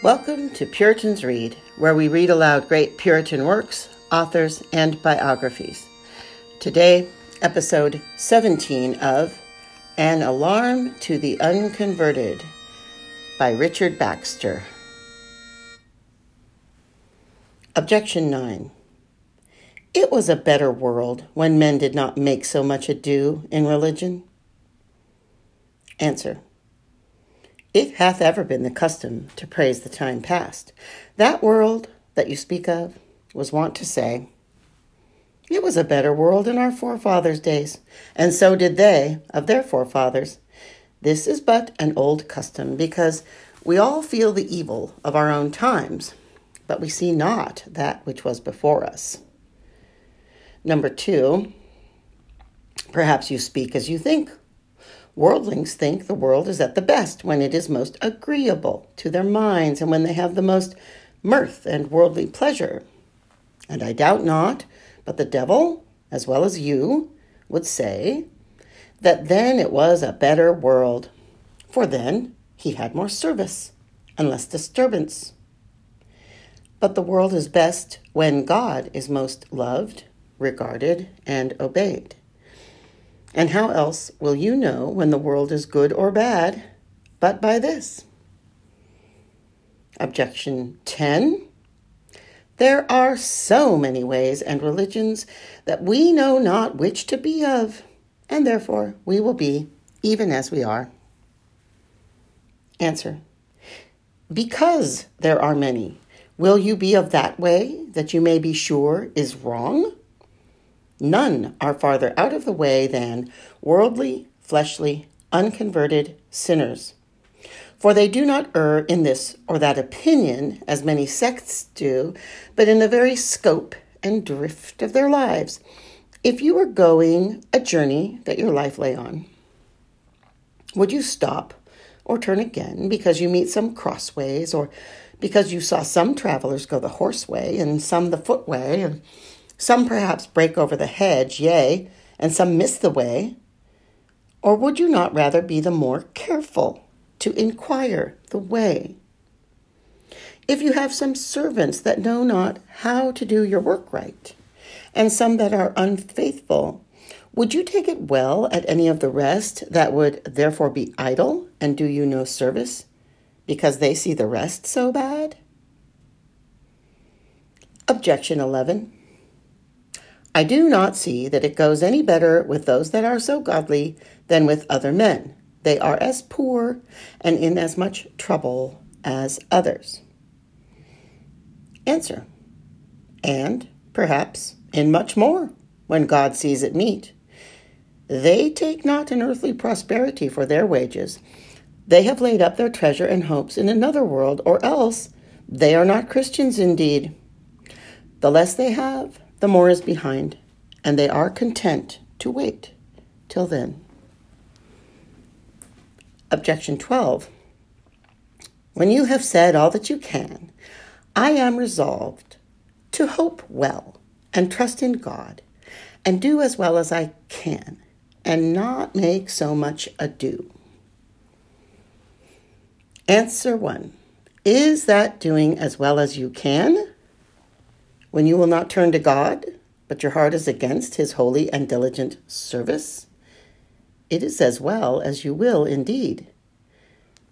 Welcome to Puritans Read, where we read aloud great Puritan works, authors, and biographies. Today, episode 17 of An Alarm to the Unconverted by Richard Baxter. Objection 9. It was a better world when men did not make so much ado in religion. Answer. It hath ever been the custom to praise the time past. That world that you speak of was wont to say, It was a better world in our forefathers' days, and so did they of their forefathers. This is but an old custom, because we all feel the evil of our own times, but we see not that which was before us. Number two, perhaps you speak as you think. Worldlings think the world is at the best when it is most agreeable to their minds and when they have the most mirth and worldly pleasure. And I doubt not, but the devil, as well as you, would say that then it was a better world, for then he had more service and less disturbance. But the world is best when God is most loved regarded, and obeyed. And how else will you know when the world is good or bad but by this? Objection 10. There are so many ways and religions that we know not which to be of, and therefore we will be even as we are. Answer. Because there are many, will you be of that way that you may be sure is wrong? None are farther out of the way than worldly, fleshly, unconverted sinners. For they do not err in this or that opinion, as many sects do, but in the very scope and drift of their lives. If you were going a journey that your life lay on, would you stop or turn again because you meet some crossways or because you saw some travelers go the horse way and some the foot way and some perhaps break over the hedge, yea, and some miss the way. Or would you not rather be the more careful to inquire the way? If you have some servants that know not how to do your work right, and some that are unfaithful, would you take it well at any of the rest that would therefore be idle and do you no service, because they see the rest so bad? Objection 11. I do not see that it goes any better with those that are so godly than with other men. They are as poor and in as much trouble as others. Answer. And, perhaps, in much more, when God sees it meet. They take not an earthly prosperity for their wages. They have laid up their treasure and hopes in another world, or else they are not Christians indeed. The less they have, the more is behind, and they are content to wait till then. Objection 12. When you have said all that you can, I am resolved to hope well and trust in God and do as well as I can and not make so much ado. Answer 1. Is that doing as well as you can? When you will not turn to God, but your heart is against his holy and diligent service, it is as well as you will indeed,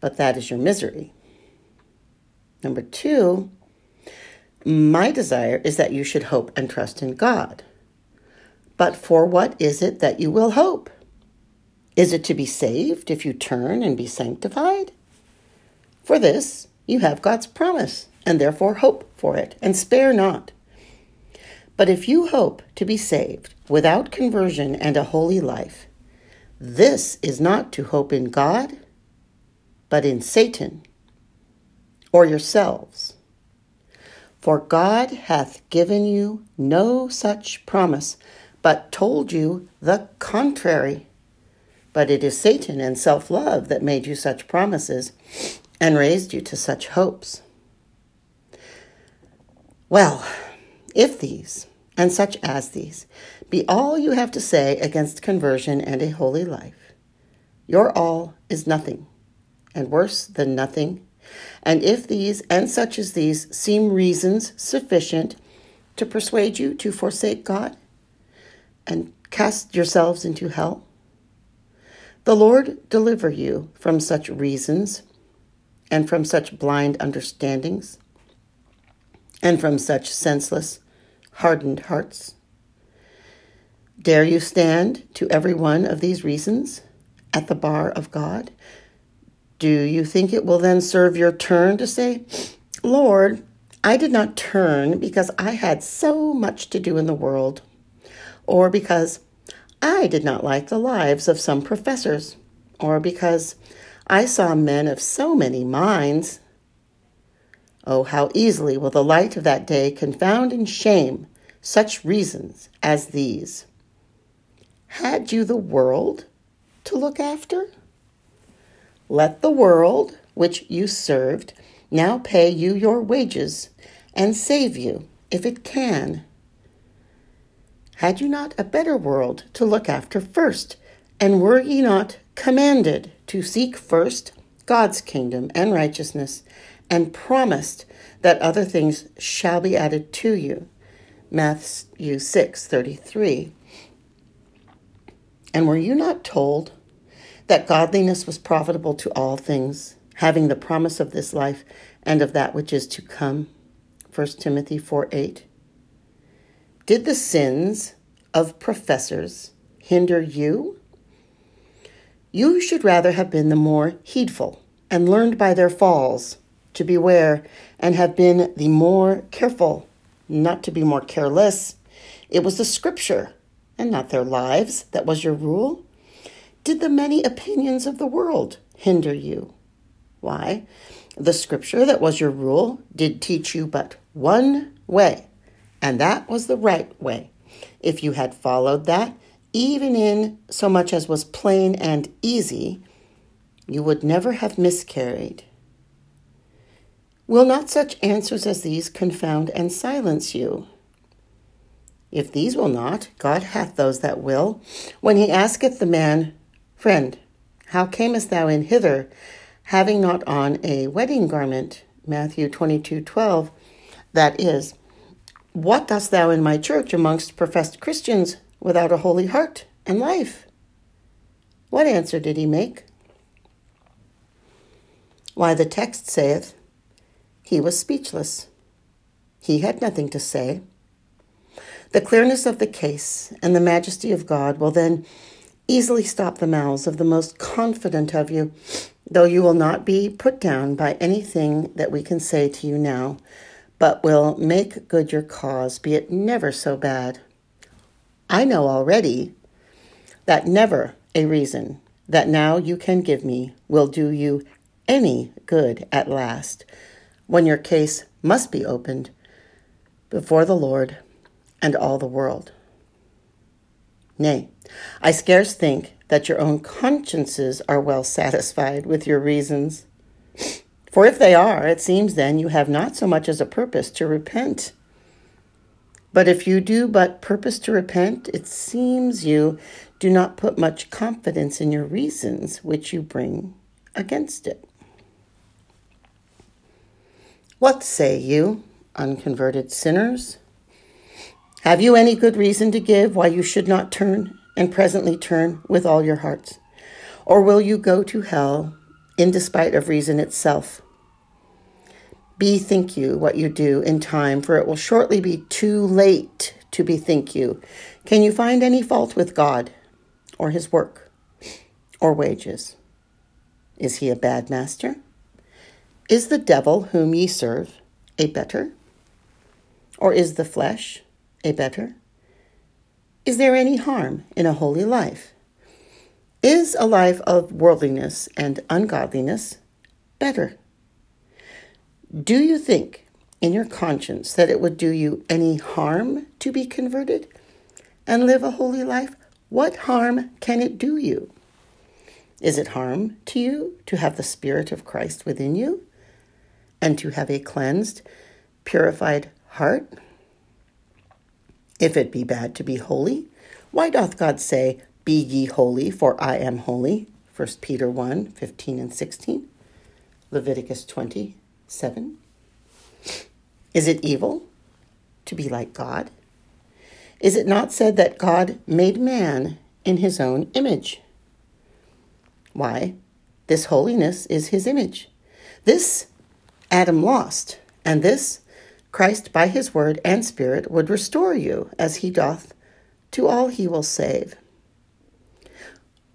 but that is your misery. Number two, my desire is that you should hope and trust in God. But for what is it that you will hope? Is it to be saved if you turn and be sanctified? For this you have God's promise, and therefore hope for it, and spare not. But if you hope to be saved without conversion and a holy life, this is not to hope in God, but in Satan or yourselves. For God hath given you no such promise, but told you the contrary. But it is Satan and self love that made you such promises and raised you to such hopes. Well, if these, and such as these, be all you have to say against conversion and a holy life, your all is nothing, and worse than nothing. And if these and such as these seem reasons sufficient to persuade you to forsake God and cast yourselves into hell, the Lord deliver you from such reasons and from such blind understandings and from such senseless, hardened hearts. Dare you stand to every one of these reasons at the bar of God? Do you think it will then serve your turn to say, Lord, I did not turn because I had so much to do in the world, or because I did not like the lives of some professors, or because I saw men of so many minds. Oh, how easily will the light of that day confound and shame such reasons as these. Had you the world to look after? Let the world which you served now pay you your wages and save you if it can. Had you not a better world to look after first, and were ye not commanded to seek first God's kingdom and righteousness, and promised that other things shall be added to you? Matthew 6:33. And were you not told that godliness was profitable to all things, having the promise of this life and of that which is to come? 1 Timothy 4 8. Did the sins of professors hinder you? You should rather have been the more heedful and learned by their falls to beware and have been the more careful, not to be more careless. It was the scripture and not their lives that was your rule? Did the many opinions of the world hinder you? Why, the scripture that was your rule did teach you but one way, and that was the right way. If you had followed that, even in so much as was plain and easy, you would never have miscarried. Will not such answers as these confound and silence you? If these will not, God hath those that will. When he asketh the man, Friend, how camest thou in hither, having not on a wedding garment? Matthew twenty-two twelve. That is, What dost thou in my church amongst professed Christians without a holy heart and life? What answer did he make? Why, the text saith, He was speechless. He had nothing to say. The clearness of the case and the majesty of God will then easily stop the mouths of the most confident of you, though you will not be put down by anything that we can say to you now, but will make good your cause, be it never so bad. I know already that never a reason that now you can give me will do you any good at last, when your case must be opened before the Lord and all the world. Nay, I scarce think that your own consciences are well satisfied with your reasons. For if they are, it seems then you have not so much as a purpose to repent. But if you do but purpose to repent, it seems you do not put much confidence in your reasons which you bring against it. What say you, unconverted sinners? Have you any good reason to give why you should not turn and presently turn with all your hearts? Or will you go to hell in despite of reason itself? Bethink you what you do in time, for it will shortly be too late to bethink you. Can you find any fault with God, or his work, or wages? Is he a bad master? Is the devil whom ye serve a better? Or is the flesh a better? Is there any harm in a holy life? Is a life of worldliness and ungodliness better? Do you think in your conscience that it would do you any harm to be converted and live a holy life? What harm can it do you? Is it harm to you to have the Spirit of Christ within you and to have a cleansed, purified heart? If it be bad to be holy, why doth God say, Be ye holy, for I am holy? 1 Peter 1 15 and 16. Leviticus 27. Is it evil to be like God? Is it not said that God made man in his own image? Why, this holiness is his image. This Adam lost, and this Christ by his word and spirit would restore you as he doth to all he will save.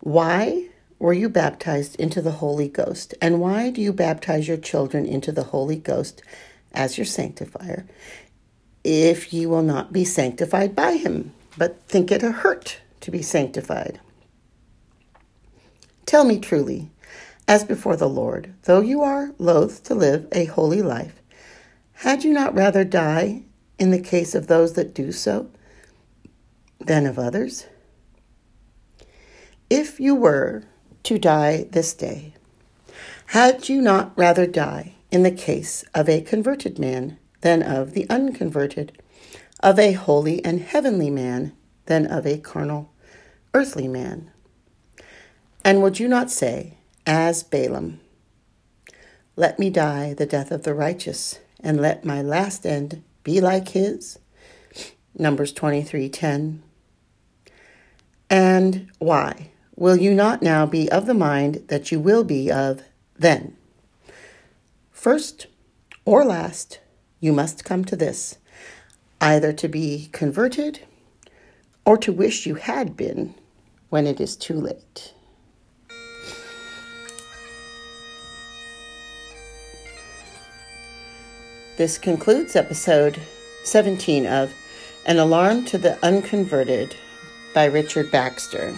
Why were you baptized into the Holy Ghost? And why do you baptize your children into the Holy Ghost as your sanctifier if ye will not be sanctified by him, but think it a hurt to be sanctified? Tell me truly, as before the Lord, though you are loath to live a holy life, had you not rather die in the case of those that do so than of others? If you were to die this day, had you not rather die in the case of a converted man than of the unconverted, of a holy and heavenly man than of a carnal, earthly man? And would you not say, as Balaam, Let me die the death of the righteous, and let my last end be like his? Numbers 23:10. And why will you not now be of the mind that you will be of then? First or last, you must come to this either to be converted or to wish you had been when it is too late. This concludes episode 17 of An Alarm to the Unconverted by Richard Baxter.